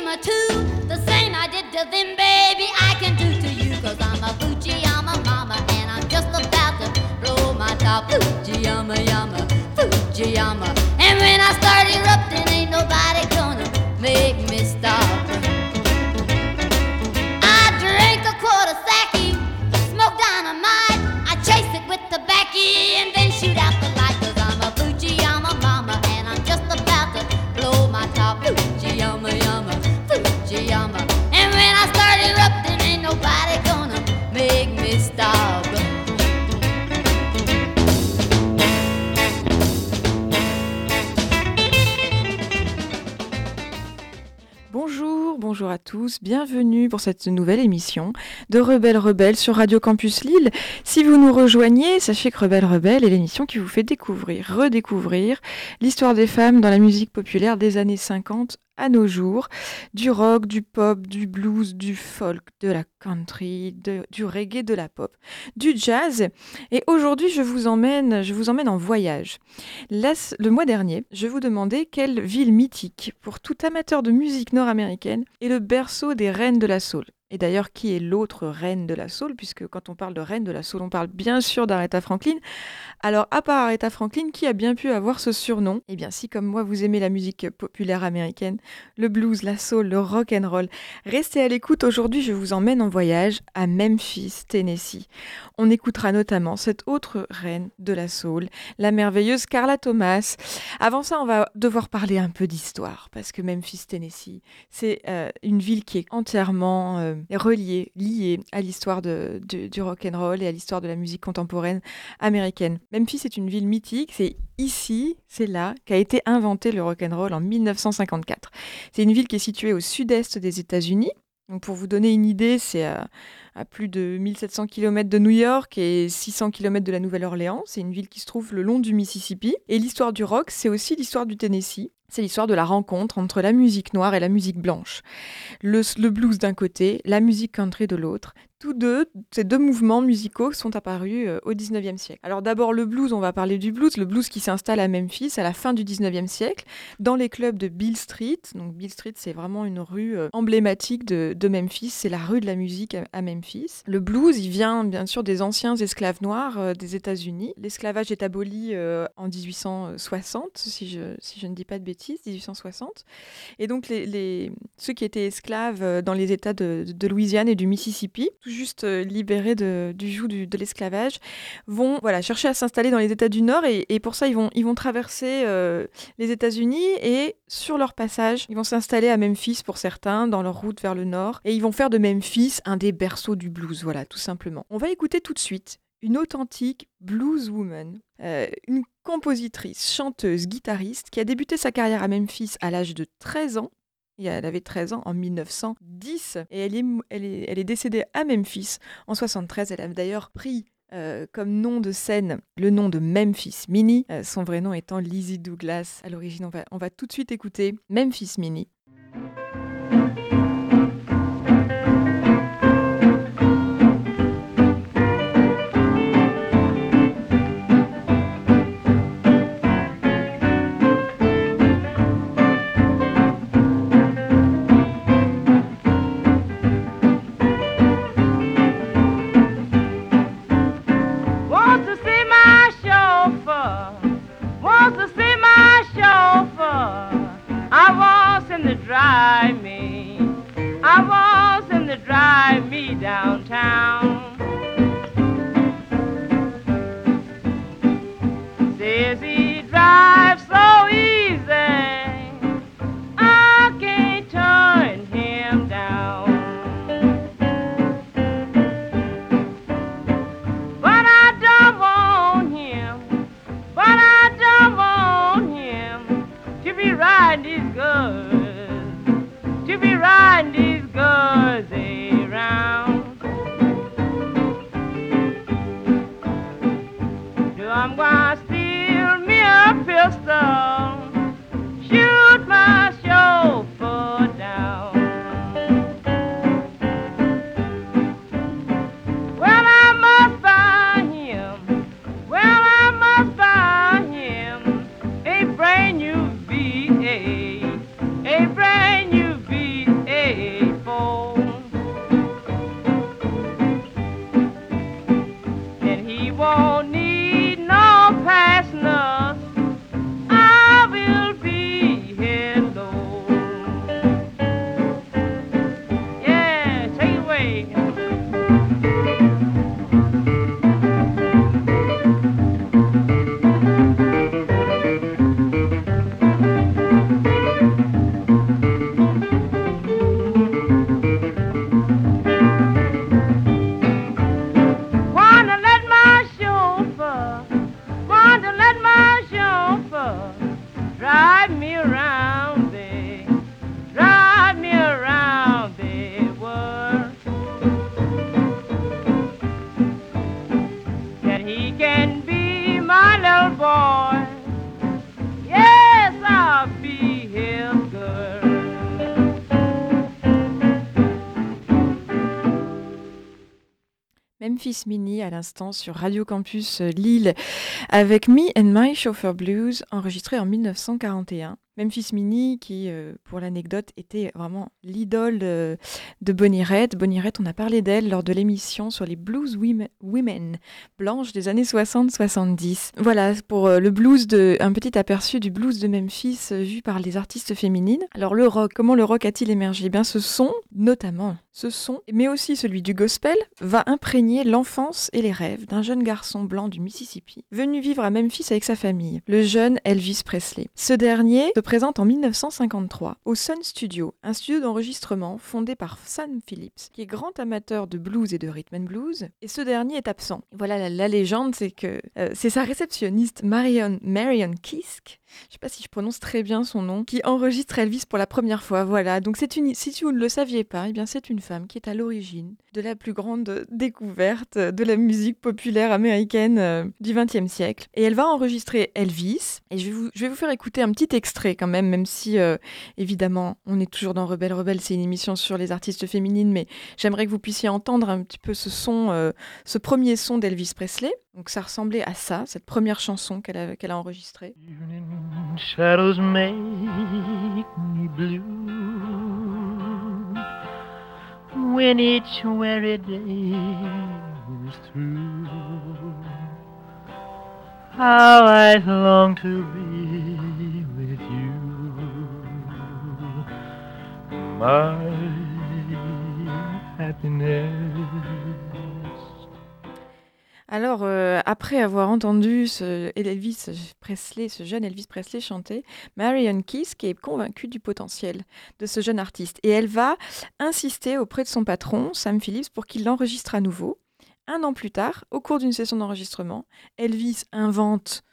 dream or. The same I did to them, baby, I can do to you. Cause I'm a Fujiyama mama and I'm just about to blow my top. Fujiyama, yama, Fujiyama. And when I start erupting, ain't nobody bienvenue pour cette nouvelle émission de Rebelle Rebelle sur Radio Campus Lille. Si vous nous rejoignez, sachez que Rebelle Rebelle est l'émission qui vous fait découvrir, redécouvrir l'histoire des femmes dans la musique populaire des années 50 à nos jours, du rock, du pop, du blues, du folk, de la country, du reggae, de la pop, du jazz. Et aujourd'hui, je vous emmène, je vous emmène en voyage. Le mois dernier, je vous demandais quelle ville mythique, pour tout amateur de musique nord-américaine, est le berceau des reines de la soul. Et d'ailleurs, qui est l'autre reine de la soul Puisque quand on parle de reine de la soul, on parle bien sûr d'Aretha Franklin. Alors, à part Aretha Franklin, qui a bien pu avoir ce surnom? Eh bien, si comme moi vous aimez la musique populaire américaine, le blues, la soul, le rock and roll, restez à l'écoute. Aujourd'hui, je vous emmène en voyage à Memphis, Tennessee. On écoutera notamment cette autre reine de la soul, la merveilleuse Carla Thomas. Avant ça, on va devoir parler un peu d'histoire, parce que Memphis, Tennessee, c'est euh, une ville qui est entièrement euh, reliée, liée à l'histoire du rock and roll et à l'histoire de la musique contemporaine américaine. Memphis est une ville mythique, c'est ici, c'est là qu'a été inventé le rock and roll en 1954. C'est une ville qui est située au sud-est des États-Unis. Donc pour vous donner une idée, c'est à, à plus de 1700 km de New York et 600 km de la Nouvelle-Orléans. C'est une ville qui se trouve le long du Mississippi. Et l'histoire du rock, c'est aussi l'histoire du Tennessee. C'est l'histoire de la rencontre entre la musique noire et la musique blanche. Le, blues d'un côté, la musique country de l'autre. Tous deux, ces deux mouvements musicaux sont apparus euh, au 19e siècle. Alors d'abord le blues, on va parler du blues, le blues qui s'installe à Memphis à la fin du 19e siècle, dans les clubs de Bill Street. Donc Bill Street, c'est vraiment une rue euh, emblématique de, Memphis, c'est la rue de la musique à, Memphis. Le blues, il vient bien sûr des anciens esclaves noirs euh, des États-Unis. L'esclavage est aboli en 1860, si je, ne dis pas de bêtises, 1860. Et donc ceux qui étaient esclaves dans les États de Louisiane et du Mississippi, juste euh, libérés du joug de l'esclavage, vont voilà, chercher à s'installer dans les États du Nord et, pour ça ils vont, ils vont traverser euh, les États-Unis et sur leur passage, ils vont s'installer à Memphis pour certains, dans leur route vers le Nord, et ils vont faire de Memphis un des berceaux du blues, voilà, tout simplement. On va écouter tout de suite une authentique blues woman, euh, une compositrice, chanteuse, guitariste qui a débuté sa carrière à Memphis à l'âge de 13 ans. Elle avait 13 ans en 1910 et elle est, elle est, elle est décédée à Memphis en 73. Elle a d'ailleurs pris euh, comme nom de scène le nom de Memphis Minnie, euh, son vrai nom étant Lizzie Douglas. À l'origine, on va, on va tout de suite écouter Memphis Minnie. À l'instant sur Radio Campus euh, Lille avec Me and My Chauffeur Blues enregistré en 1941. Memphis Mini, qui, euh, pour l'anecdote, était vraiment l'idole de, Bonnie Raitt. Bonnie Raitt, on a parlé d'elle lors de l'émission sur les blues women, blanches des années 60-70. Voilà, pour euh, le blues, de, un petit aperçu du blues de Memphis euh, vu par les artistes féminines. Alors le rock, comment le rock a-t-il émergé? Eh bien, Ce son, notamment ce son, mais aussi celui du gospel, va imprégner l'enfance et les rêves d'un jeune garçon blanc du Mississippi, venu vivre à Memphis avec sa famille, le jeune Elvis Presley. Ce dernier présente en 1953 au Sun Studio, un studio d'enregistrement fondé par Sam Phillips, qui est grand amateur de blues et de rhythm and blues, et ce dernier est absent. Voilà, la, légende, c'est que euh, c'est sa réceptionniste Marion, Marion Kisk, je sais pas si je prononce très bien son nom, qui enregistre Elvis pour la première fois. Voilà, donc c'est une, si vous ne le saviez pas, eh bien c'est une femme qui est à l'origine de la plus grande découverte de la musique populaire américaine euh, du XXe siècle. Et elle va enregistrer Elvis, et je vais vous faire écouter un petit extrait quand même, même si euh, évidemment on est toujours dans Rebelle Rebelle, c'est une émission sur les artistes féminines, mais j'aimerais que vous puissiez entendre un petit peu ce son, euh, ce premier son d'Elvis Presley. Donc ça ressemblait à ça, cette première chanson qu'elle a, a enregistrée. When is. How I long to be Alors, euh, après avoir entendu ce Elvis Presley, ce jeune Elvis Presley chanter, Marion Kisk est convaincue du potentiel de ce jeune artiste et elle va insister auprès de son patron, Sam Phillips, pour qu'il l'enregistre à nouveau. Un an plus tard, au cours d'une session d'enregistrement, Elvis invente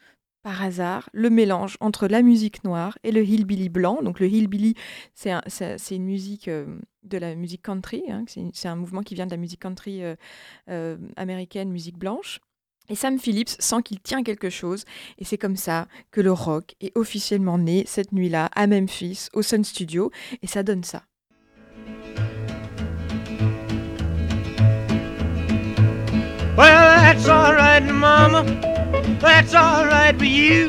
par hasard le mélange entre la musique noire et le hillbilly blanc. Donc le hillbilly, c'est une musique euh, de la musique country, hein, c'est un mouvement qui vient de la musique country euh, euh, américaine, musique blanche. Et Sam Phillips sent qu'il tient quelque chose, et c'est comme ça que le rock est officiellement né cette nuit-là à Memphis, au Sun Studio, et ça donne ça. That's all right, mama. That's all right for you.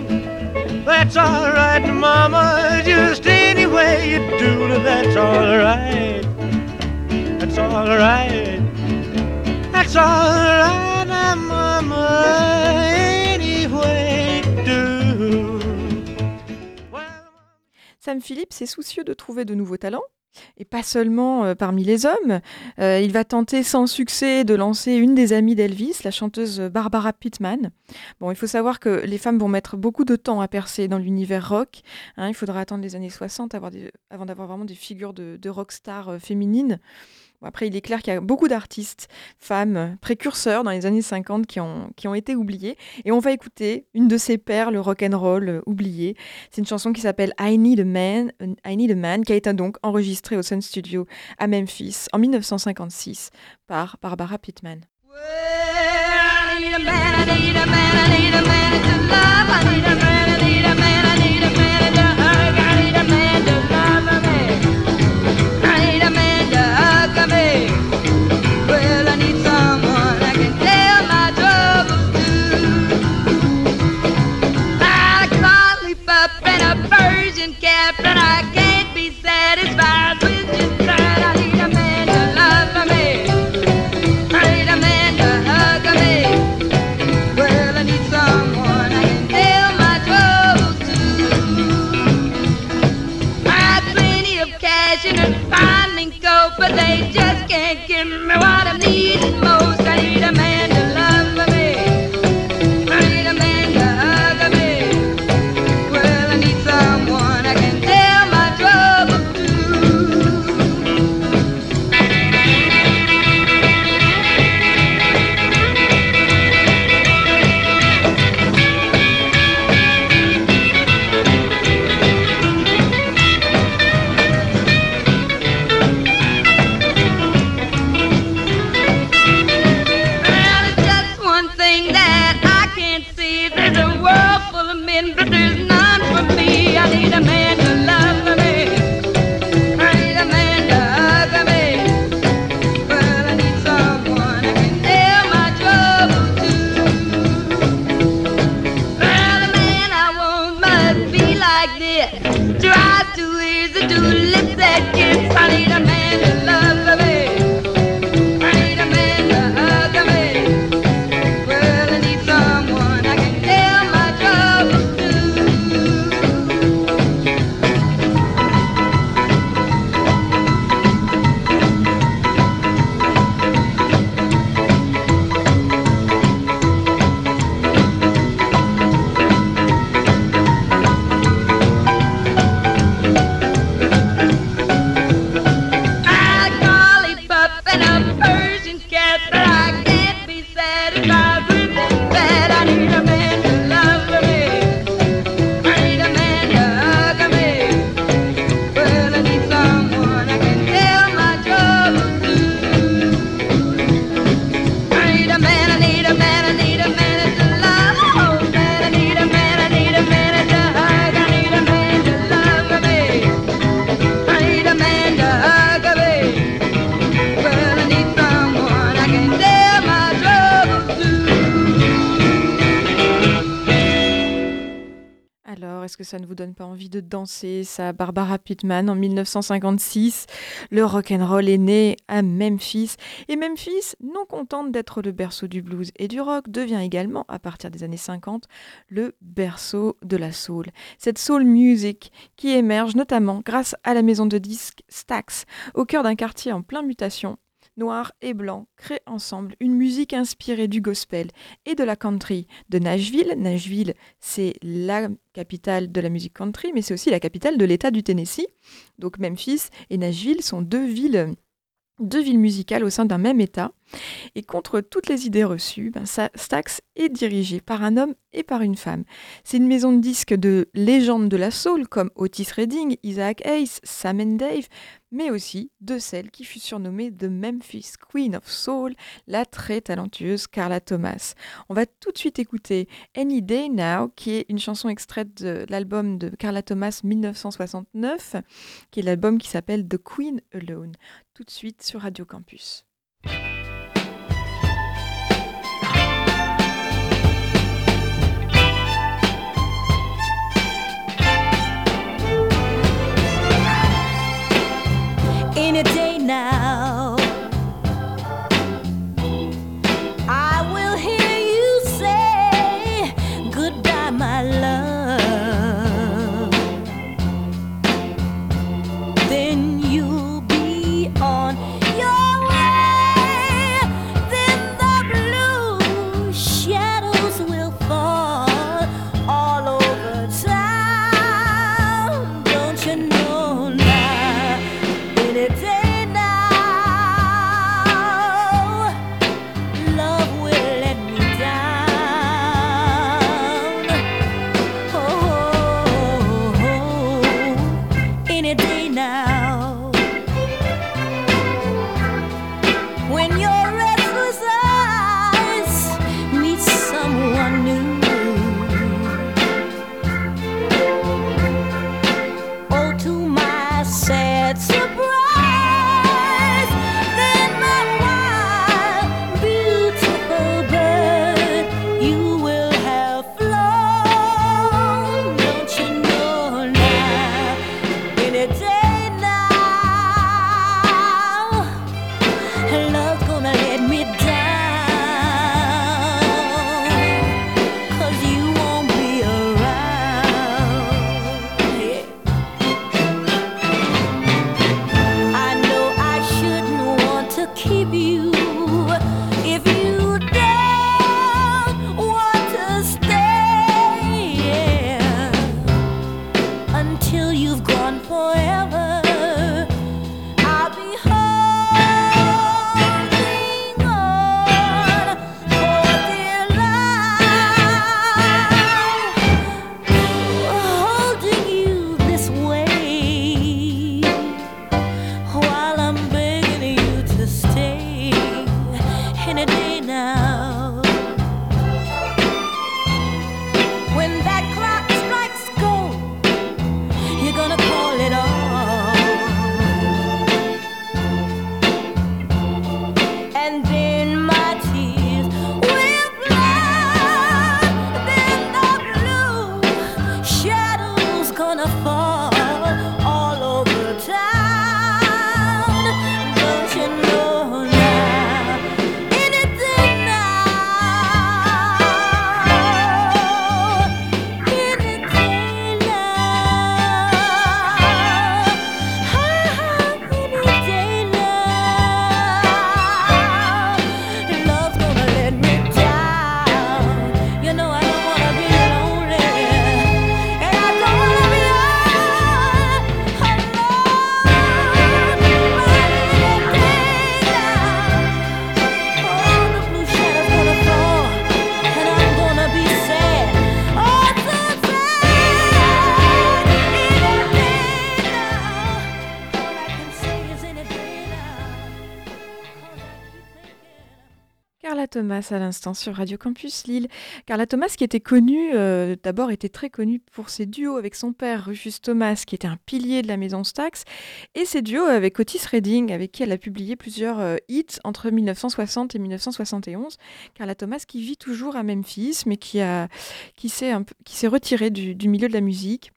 That's all right, mama. Just any way you do that's all right. That's all right. That's all right, mama. Sam Phillips est soucieux de trouver de nouveaux talents et pas seulement euh, parmi les hommes. Euh, il va tenter sans succès de lancer une des amies d'Elvis, la chanteuse Barbara Pittman. Bon, il faut savoir que les femmes vont mettre beaucoup de temps à percer dans l'univers rock. Hein. il faudra attendre les années 60 avant d'avoir vraiment des figures de, de rock stars euh, féminines après, il est clair qu'il y a beaucoup d'artistes, femmes, précurseurs dans les années 50 qui ont, qui été oubliés. Et on va écouter une de ses perles rock'n'roll euh, oubliée. C'est une chanson qui s'appelle I Need a Man, euh, I Need a Man, qui a été donc enregistrée au Sun Studio à Memphis en 1956 par Barbara Pittman. Give me what I'm needing most. I it. Danser ça Barbara Pittman en 1956. Le rock'n'roll est né à Memphis. Et Memphis, non contente d'être le berceau du blues et du rock, devient également, à partir des années 50, le berceau de la soul. Cette soul music qui émerge notamment grâce à la maison de disques Stax, au cœur d'un quartier en plein mutation. Noir et blanc créent ensemble une musique inspirée du gospel et de la country de Nashville. Nashville, c'est la capitale de la musique country, mais c'est aussi la capitale de l'État du Tennessee. Donc Memphis et Nashville sont deux villes, musicales au sein d'un même État. Et contre toutes les idées reçues, ben, Stax est dirigé par un homme et par une femme. C'est une maison de disques de légendes de la soul comme Otis Redding, Isaac Hayes, Sam Dave, mais aussi de celle qui fut surnommée The Memphis Queen of Soul, la très talentueuse Carla Thomas. On va tout de suite écouter Any Day Now, qui est une chanson extraite de l'album de Carla Thomas 1969, qui est l'album qui s'appelle The Queen Alone. Tout de suite sur Radio Campus. Now. Thomas à l'instant sur Radio Campus Lille. Carla Thomas, qui était connue, euh, d'abord était très connue pour ses duos avec son père Rufus Thomas, qui était un pilier de la maison Stax, et ses duos avec Otis Redding, avec qui elle a publié plusieurs euh, hits entre 1960 et 1971. Carla Thomas, qui vit toujours à Memphis, mais qui, qui s'est retirée du milieu de la musique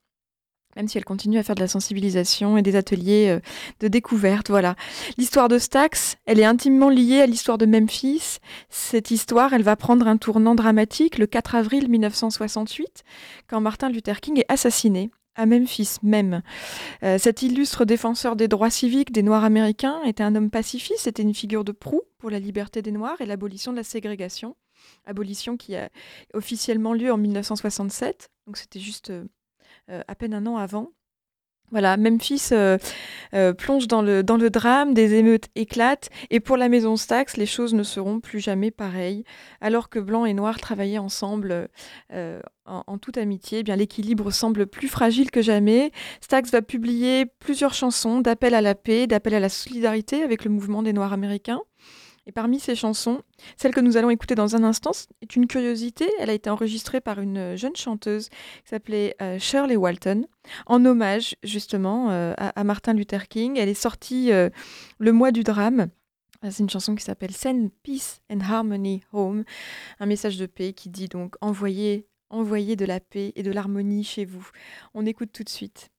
même si elle continue à faire de la sensibilisation et des ateliers euh, de découverte. Voilà. L'histoire de Stax, elle est intimement liée à l'histoire de Memphis. Cette histoire, elle va prendre un tournant dramatique le 4 avril 1968, quand Martin Luther King est assassiné à Memphis même. Euh, cet illustre défenseur des droits civiques des Noirs américains était un homme pacifiste, c'était une figure de proue pour la liberté des Noirs et l'abolition de la ségrégation. Abolition qui a officiellement lieu en 1967, donc c'était juste euh, à peine un an avant. Voilà, Memphis euh, euh, plonge dans le, dans le drame, des émeutes éclatent, et pour la maison Stax, les choses ne seront plus jamais pareilles. Alors que Blanc et Noir travaillaient ensemble en, toute amitié, eh bien l'équilibre semble plus fragile que jamais. Stax va publier plusieurs chansons d'appel à la paix, d'appel à la solidarité avec le mouvement des Noirs américains. Et parmi ces chansons, celle que nous allons écouter dans un instant est une curiosité. Elle a été enregistrée par une jeune chanteuse qui s'appelait euh, Shirley Walton, en hommage justement euh, à, Martin Luther King. Elle est sortie euh, le mois du drame. C'est une chanson qui s'appelle Send Peace and Harmony Home, un message de paix qui dit donc envoyez, envoyez de la paix et de l'harmonie chez vous. On écoute tout de suite.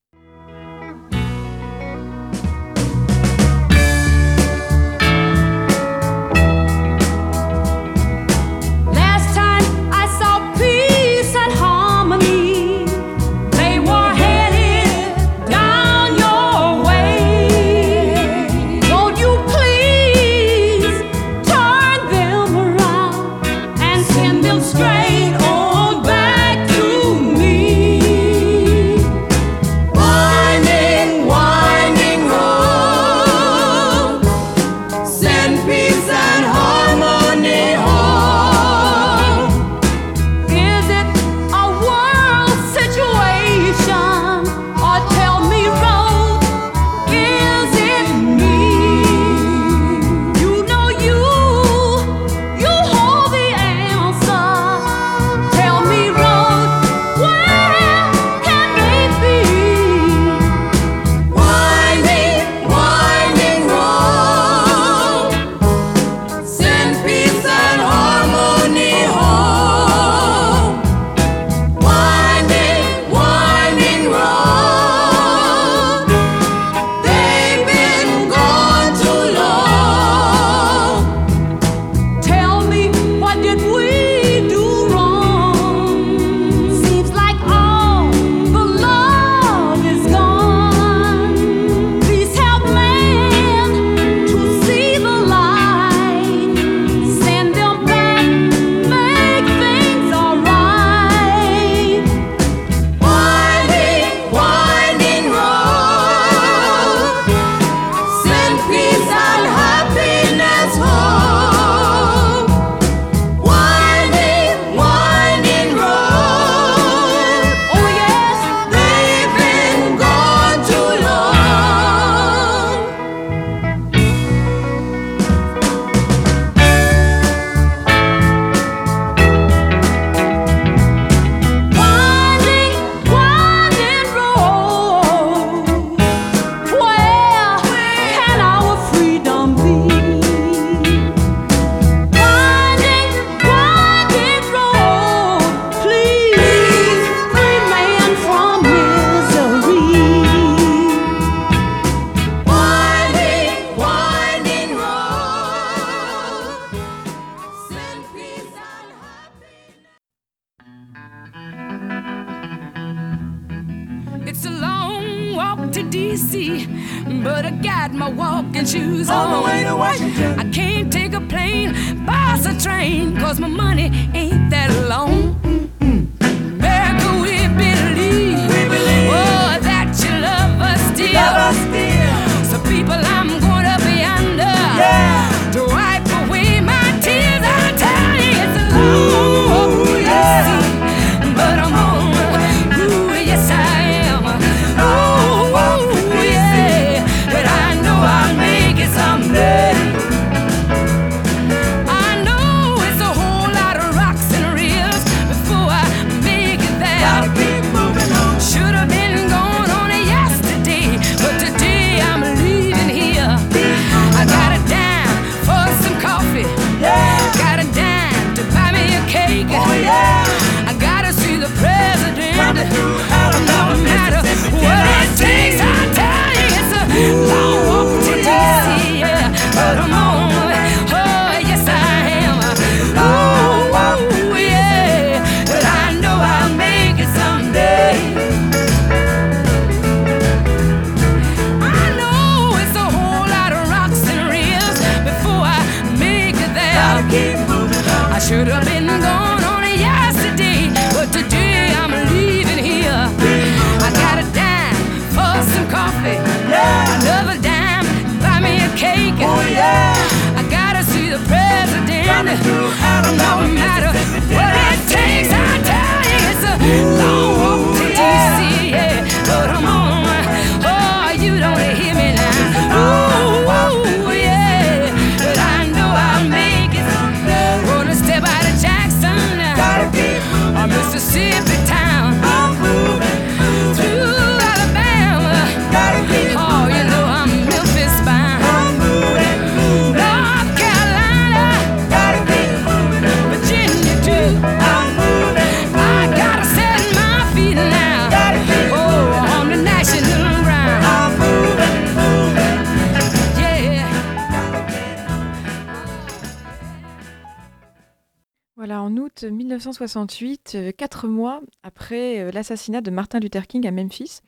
1968, euh, quatre mois après euh, l'assassinat de Martin Luther King à Memphis,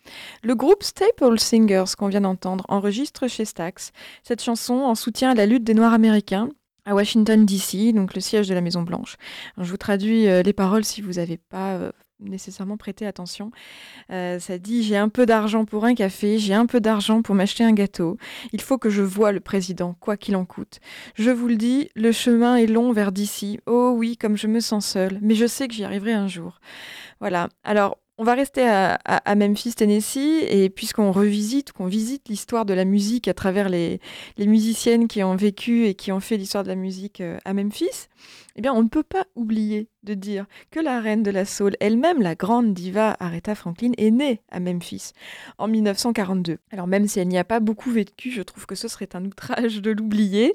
le groupe Staple Singers qu'on vient d'entendre enregistre chez Stax cette chanson en soutien à la lutte des Noirs américains à Washington DC, donc le siège de la Maison Blanche. je vous traduis les paroles si vous n'avez pas nécessairement prêter attention. Euh, ça dit j'ai un peu d'argent pour un café, j'ai un peu d'argent pour m'acheter un gâteau. Il faut que je voie le président, quoi qu'il en coûte. Je vous le dis, le chemin est long vers d'ici. Oh oui, comme je me sens seule, mais je sais que j'y arriverai un jour. Voilà. Alors on va rester à, Memphis, Tennessee, et puisqu'on revisite, qu'on visite l'histoire de la musique à travers les, les, musiciennes qui ont vécu et qui ont fait l'histoire de la musique euh, à Memphis, eh bien, on ne peut pas oublier de dire que la reine de la soul, elle-même, la grande diva Aretha Franklin, est née à Memphis en 1942. Alors même si elle n'y a pas beaucoup vécu, je trouve que ce serait un outrage de l'oublier.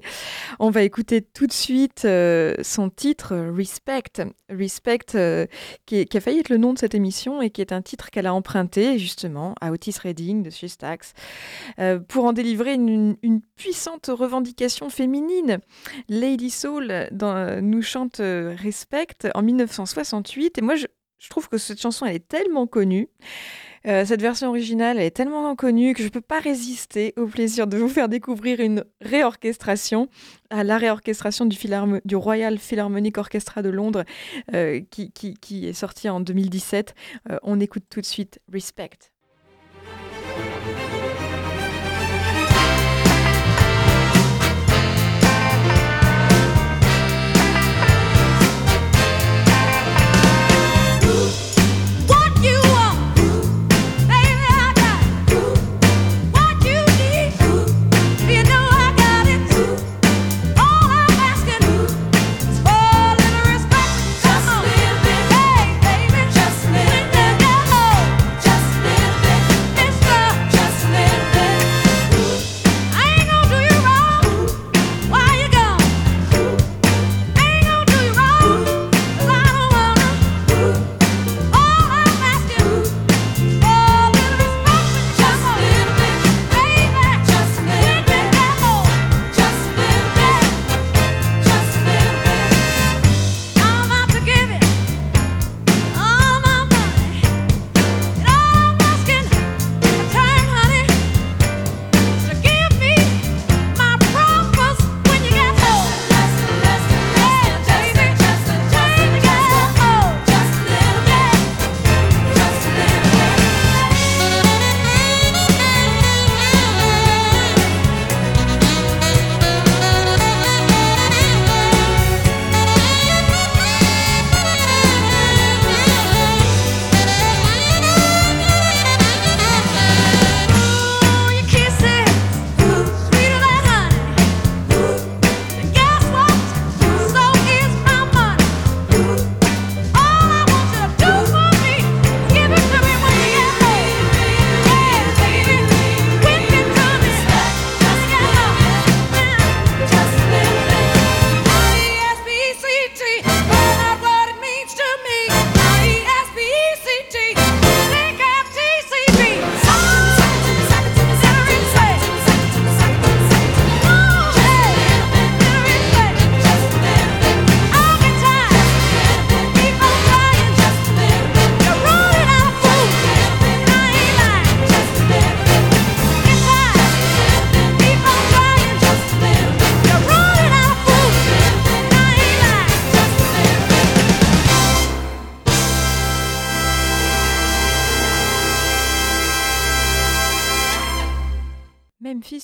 On va écouter tout de suite euh, son titre Respect, Respect, euh, qui, a failli être le nom de cette émission et qui est un titre qu'elle a emprunté justement à Otis Redding de chez Stax euh, pour en délivrer une, puissante revendication féminine. Lady Soul nous chante Respect en 1968. Et moi, je, trouve que cette chanson, elle est tellement connue. Euh, cette version originale elle est tellement connue que je ne peux pas résister au plaisir de vous faire découvrir une réorchestration, à la réorchestration du, Royal Philharmonic Orchestra de Londres euh, qui, qui, est sortie en 2017. Euh, on écoute tout de suite Respect.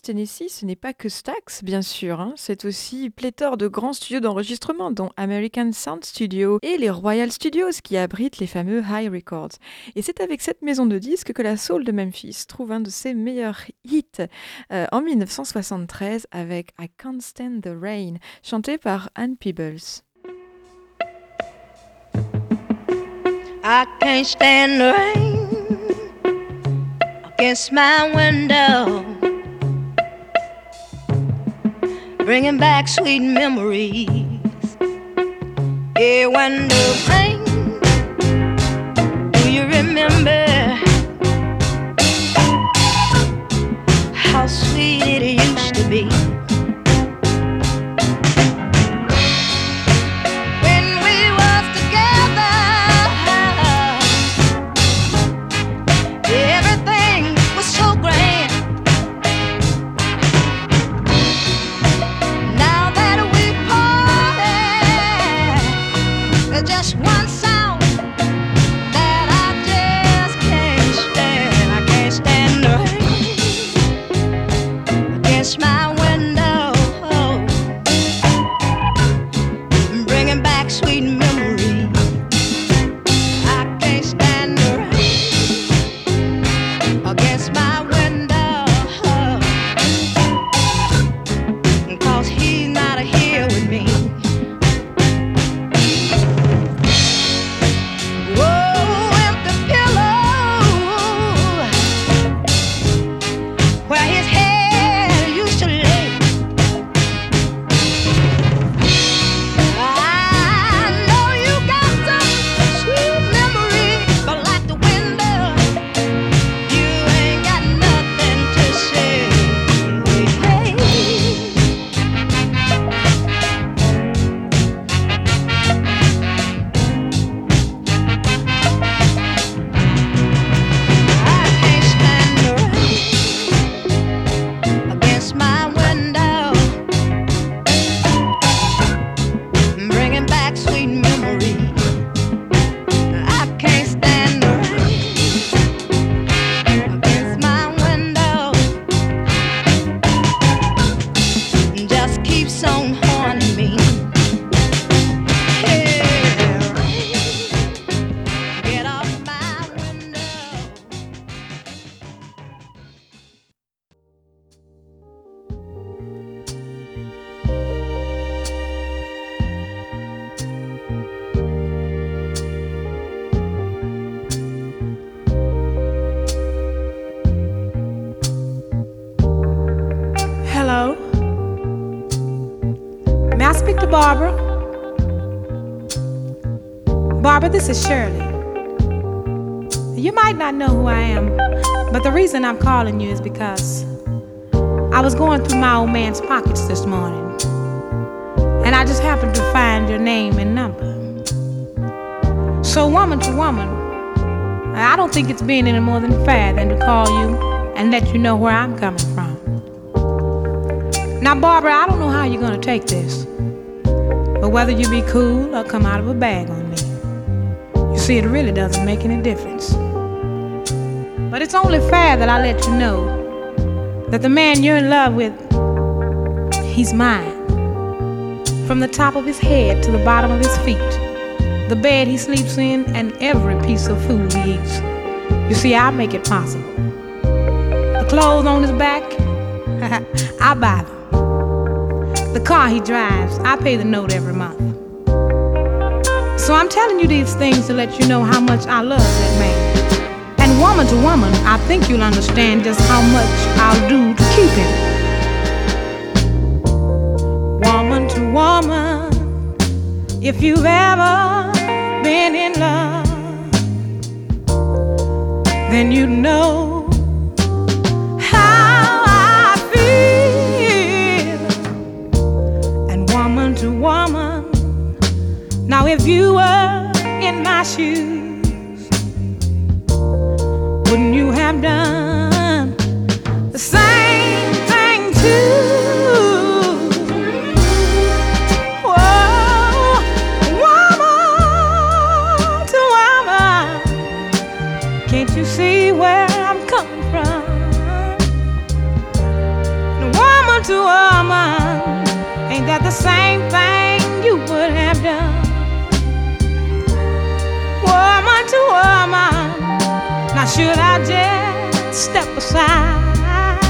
Tennessee, ce n'est pas que Stax, bien sûr. Hein. C'est aussi pléthore de grands studios d'enregistrement, dont American Sound Studio et les Royal Studios, qui abritent les fameux High Records. Et c'est avec cette maison de disques que la soul de Memphis trouve un de ses meilleurs hits euh, en 1973 avec I Can't Stand the Rain, chanté par Anne Peebles. I can't stand the rain against my window. Bringing back sweet memories. Yeah, when the rain, Barbara, this is Shirley. You might not know who I am, but the reason I'm calling you is because I was going through my old man's pockets this morning, and I just happened to find your name and number. So, woman to woman, I don't think it's being any more than fair than to call you and let you know where I'm coming from. Now, Barbara, I don't know how you're gonna take this, but whether you be cool or come out of a bag see, it really doesn't make any difference. But it's only fair that I let you know that the man you're in love with, he's mine. From the top of his head to the bottom of his feet, the bed he sleeps in, and every piece of food he eats. You see, I make it possible. The clothes on his back, I buy them. The car he drives, I pay the note every month. So I'm telling you these things to let you know how much I love that man. And woman to woman, I think you'll understand just how much I'll do to keep him. Woman to woman, if you've ever been in love, then you know now if you were in my shoes, wouldn't you have done should I just step aside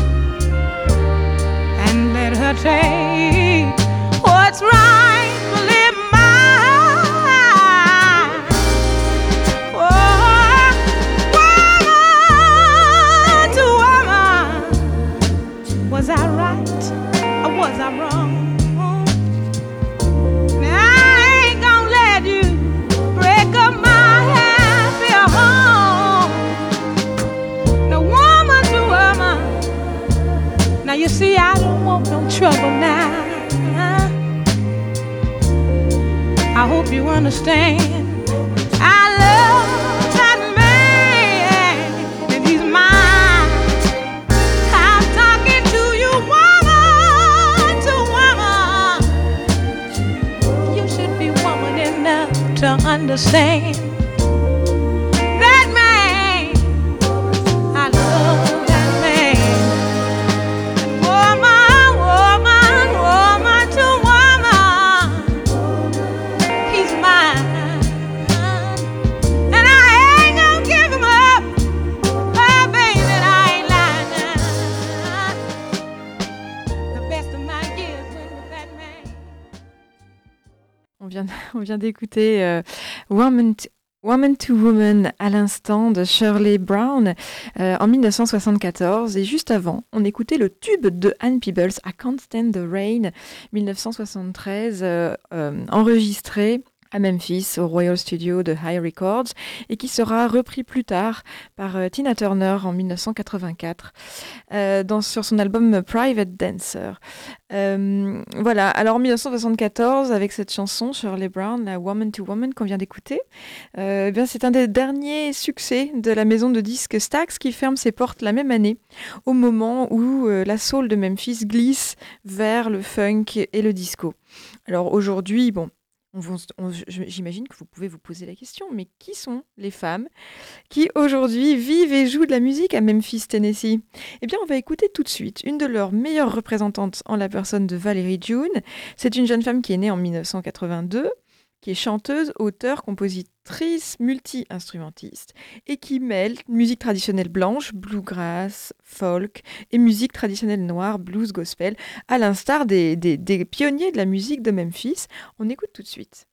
and let her take trouble now. I hope you understand. I love that man, and he's mine. I'm talking to you, woman to woman. You should be woman enough to understand on vient d'écouter euh, Woman, to, Woman to Woman à l'instant de Shirley Brown euh, en 1974. Et juste avant, on écoutait le tube de Anne Peebles, I Can't Stand the Rain, 1973, euh, euh, enregistré à Memphis, au Royal Studio de High Records, et qui sera repris plus tard par euh, Tina Turner en 1984 euh, dans, sur son album Private Dancer. Euh, voilà, alors en 1974, avec cette chanson, Shirley Brown, la Woman to Woman qu'on vient d'écouter, euh, eh c'est un des derniers succès de la maison de disques Stax qui ferme ses portes la même année, au moment où la soul de Memphis glisse vers le funk et le disco. Alors aujourd'hui, bon, j'imagine que vous pouvez vous poser la question, mais qui sont les femmes qui aujourd'hui vivent et jouent de la musique à Memphis, Tennessee? Eh bien, on va écouter tout de suite une de leurs meilleures représentantes en la personne de Valérie June. C'est une jeune femme qui est née en 1982, qui est chanteuse, auteure, compositrice, multi-instrumentiste et qui mêle musique traditionnelle blanche, bluegrass, folk et musique traditionnelle noire, blues, gospel, à l'instar des, des- des pionniers de la musique de Memphis. On écoute tout de suite.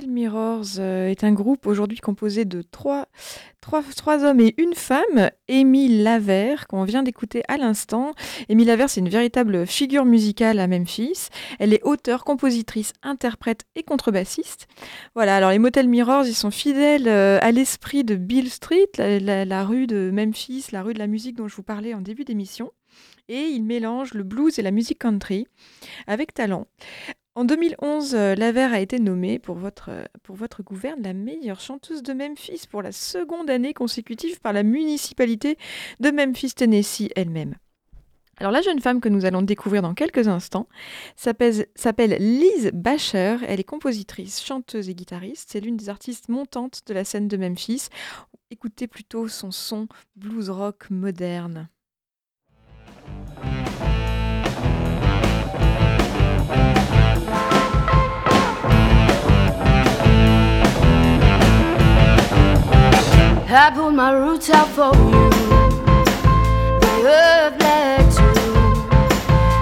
Motel Mirrors euh, est un groupe aujourd'hui composé de trois, hommes et une femme. Émile Lavert, qu'on vient d'écouter à l'instant. Émile Lavert, c'est une véritable figure musicale à Memphis. Elle est auteure, compositrice, interprète et contrebassiste. Voilà, alors les Motel Mirrors, ils sont fidèles euh, à l'esprit de Bill Street, la, rue de Memphis, la rue de la musique dont je vous parlais en début d'émission. Et ils mélangent le blues et la musique country avec talent. En 2011, euh, Laverne a été nommée pour votre, euh, pour votre gouverne la meilleure chanteuse de Memphis pour la seconde année consécutive par la municipalité de Memphis, Tennessee elle-même. Alors la jeune femme que nous allons découvrir dans quelques instants s'appelle s'appelle Liz Bacher. Elle est compositrice, chanteuse et guitariste. C'est l'une des artistes montantes de la scène de Memphis. Écoutez plutôt son son blues rock moderne. I pulled my roots out for you. The earth bled too.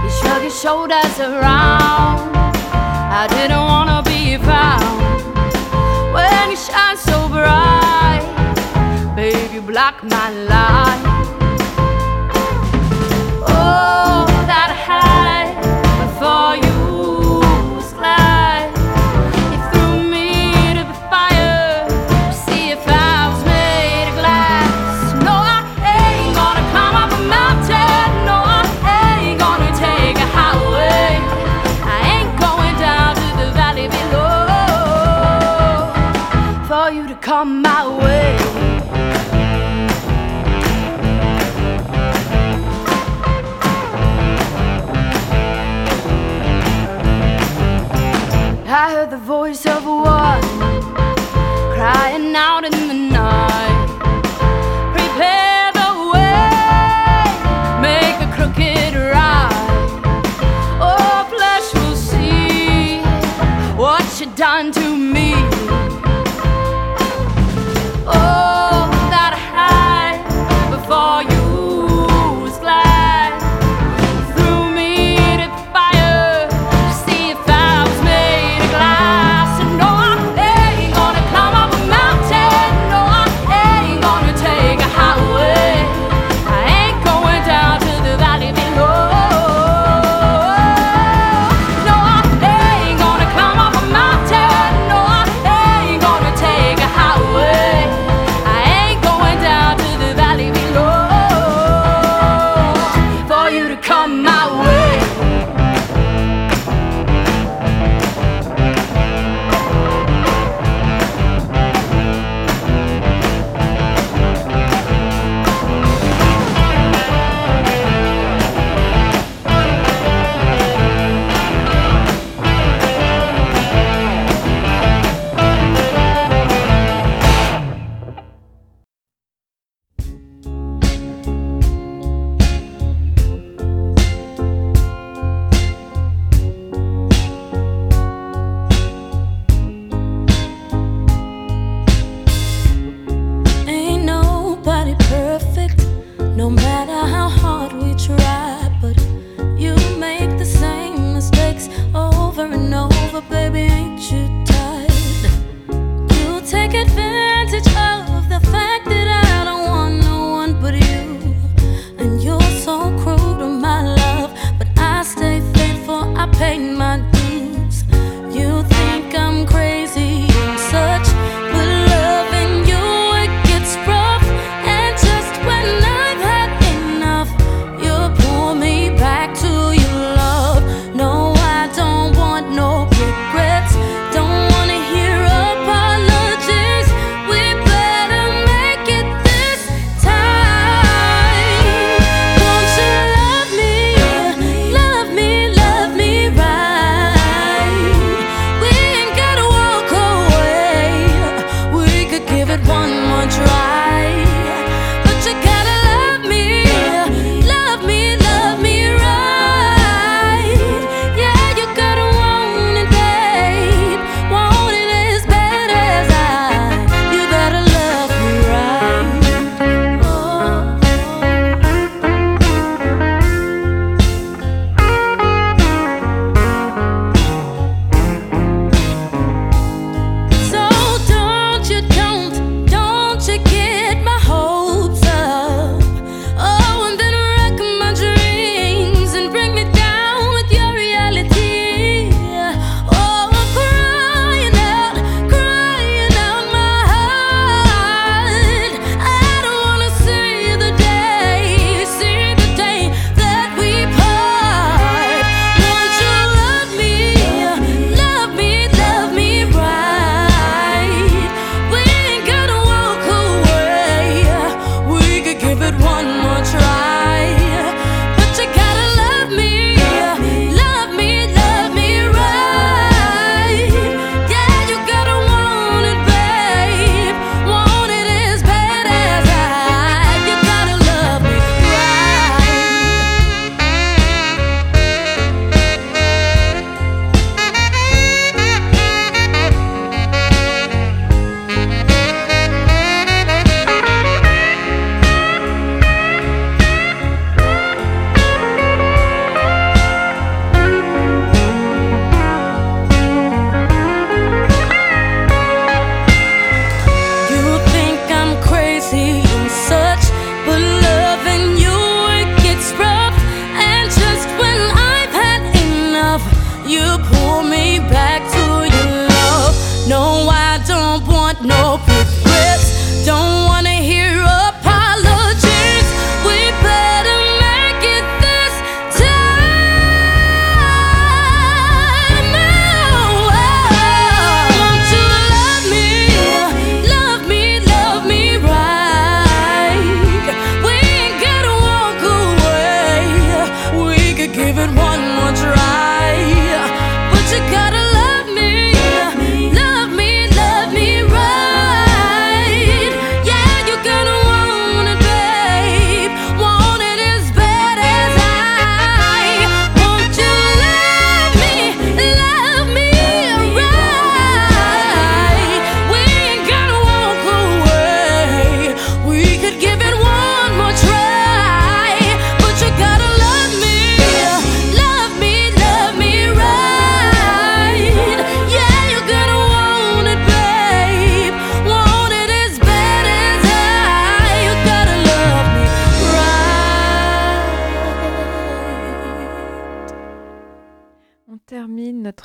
He shrugged his shoulders around. I didn't wanna be found when you shine so bright. Baby, you block my light. come my way. I heard the voice of one crying out in the night. Prepare the way, make a crooked ride. Oh, flesh will see what you done to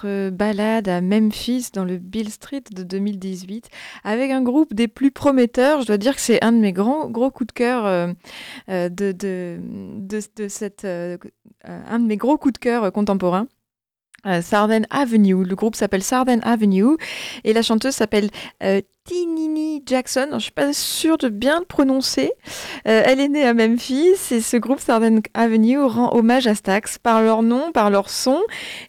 balade à Memphis dans le Bill Street de 2018 avec un groupe des plus prometteurs. Je dois dire que c'est un de mes grands gros coups de cœur euh, euh, de, de, de, de cette euh, un de mes gros coups de cœur contemporains. Euh, Southern Avenue. Le groupe s'appelle Southern Avenue et la chanteuse s'appelle euh, Tinini Jackson. Je suis pas sûre de bien le prononcer. Euh, elle est née à Memphis et ce groupe Southern Avenue rend hommage à Stax par leur nom, par leur son.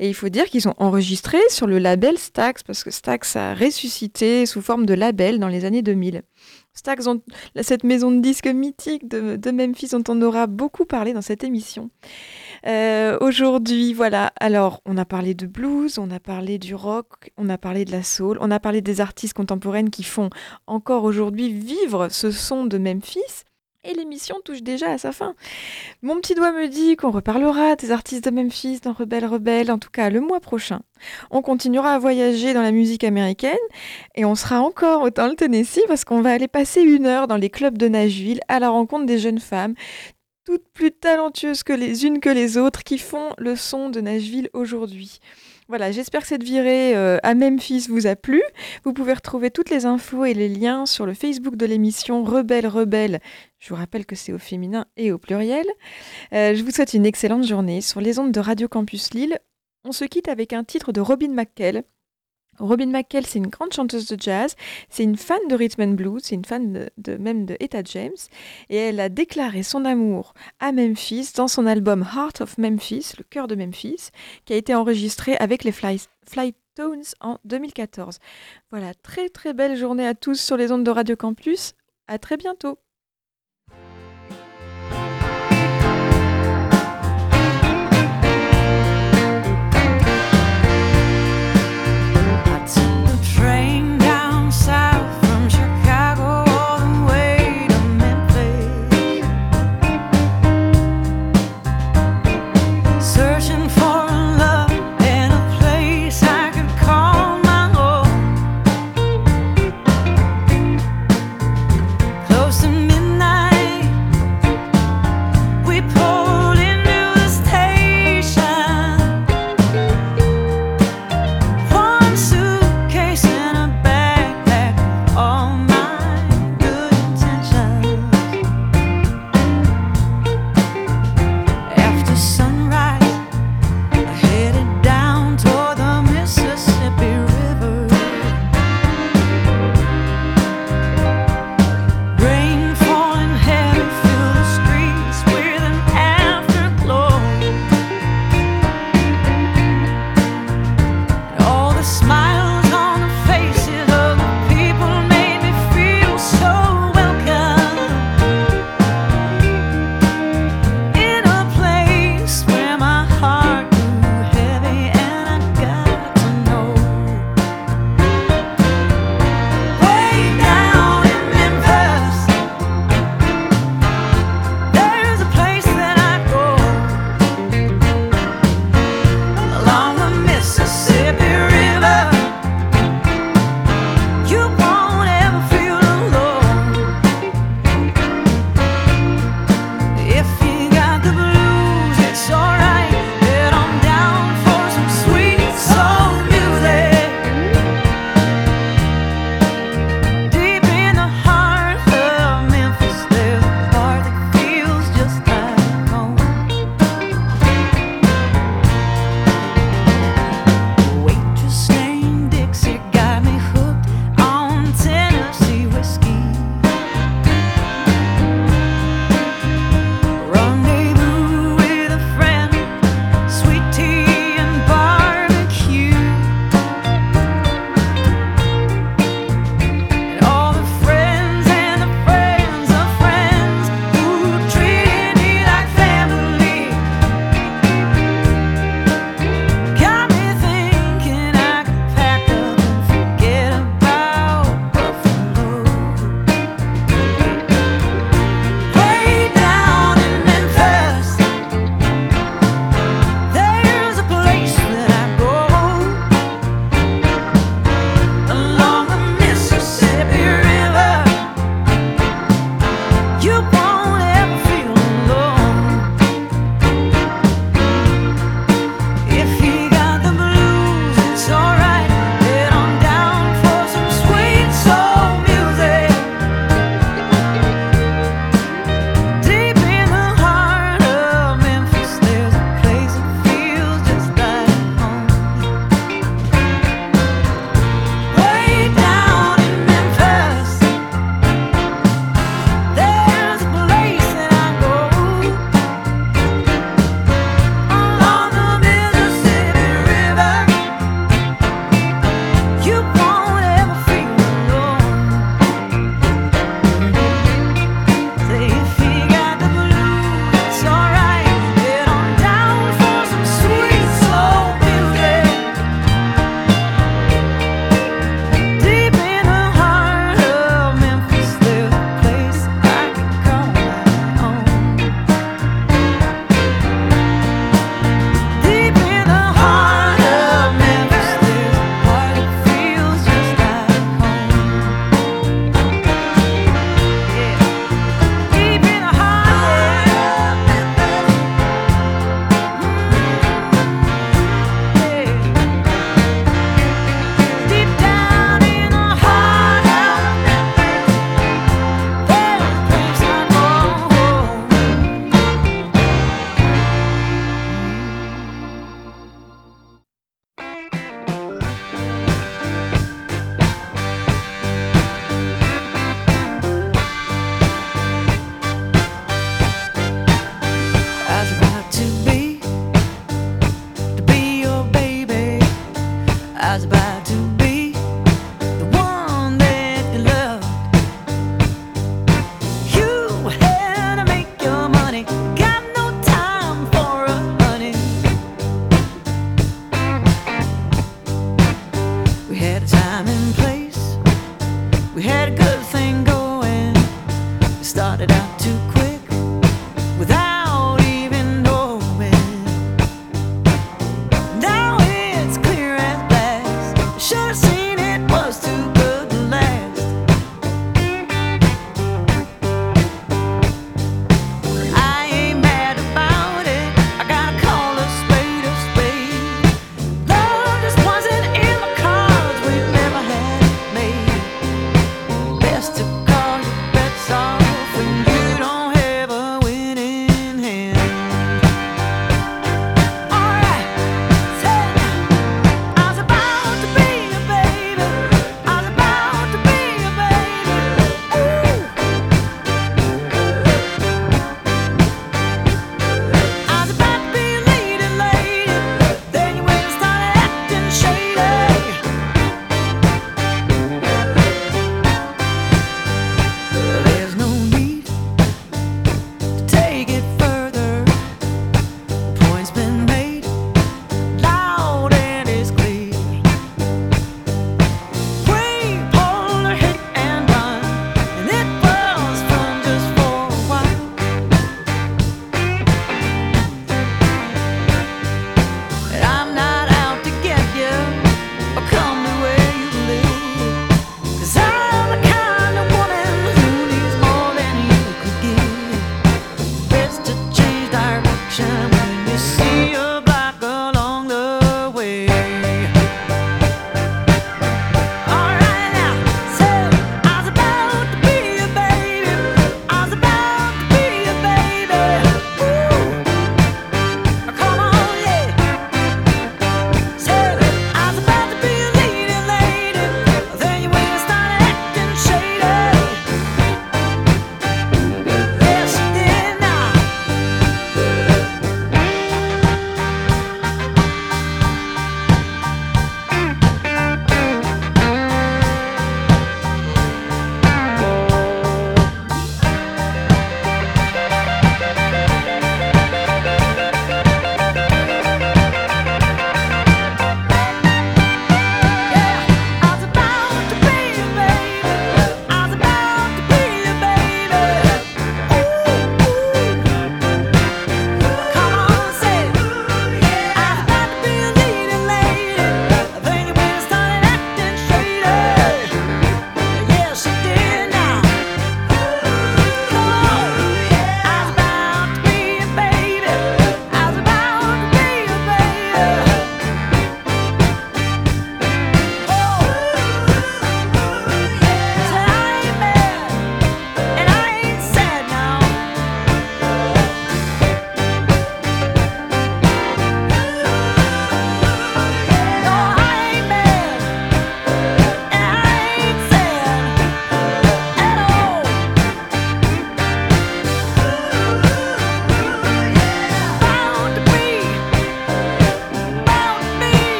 Et il faut dire qu'ils ont enregistré sur le label Stax parce que Stax a ressuscité sous forme de label dans les années 2000. Stax, cette maison de disques mythique de, de Memphis dont on aura beaucoup parlé dans cette émission. Euh, Aujourd'hui, voilà. Alors, on a parlé de blues, on a parlé du rock, on a parlé de la soul, on a parlé des artistes contemporaines qui font encore aujourd'hui vivre ce son de Memphis. Et l'émission touche déjà à sa fin. Mon petit doigt me dit qu'on reparlera des artistes de Memphis dans Rebelle Rebelle, en tout cas le mois prochain. On continuera à voyager dans la musique américaine et on sera encore dans le Tennessee parce qu'on va aller passer une heure dans les clubs de Nashville à la rencontre des jeunes femmes toutes plus talentueuses que les unes que les autres qui font le son de Nashville aujourd'hui. Voilà, j'espère que cette virée euh, à Memphis vous a plu. Vous pouvez retrouver toutes les infos et les liens sur le Facebook de l'émission Rebelle Rebelle. Je vous rappelle que c'est au féminin et au pluriel. Euh, je vous souhaite une excellente journée sur les ondes de Radio Campus Lille. On se quitte avec un titre de Robin McKell. Robin McKell, c'est une grande chanteuse de jazz, c'est une fan de rhythm and blues, c'est une fan de, même de Etta James, et elle a déclaré son amour à Memphis dans son album Heart of Memphis, le cœur de Memphis, qui a été enregistré avec les Fly, Flytones en 2014. Voilà, très très belle journée à tous sur les ondes de Radio Campus. À très bientôt.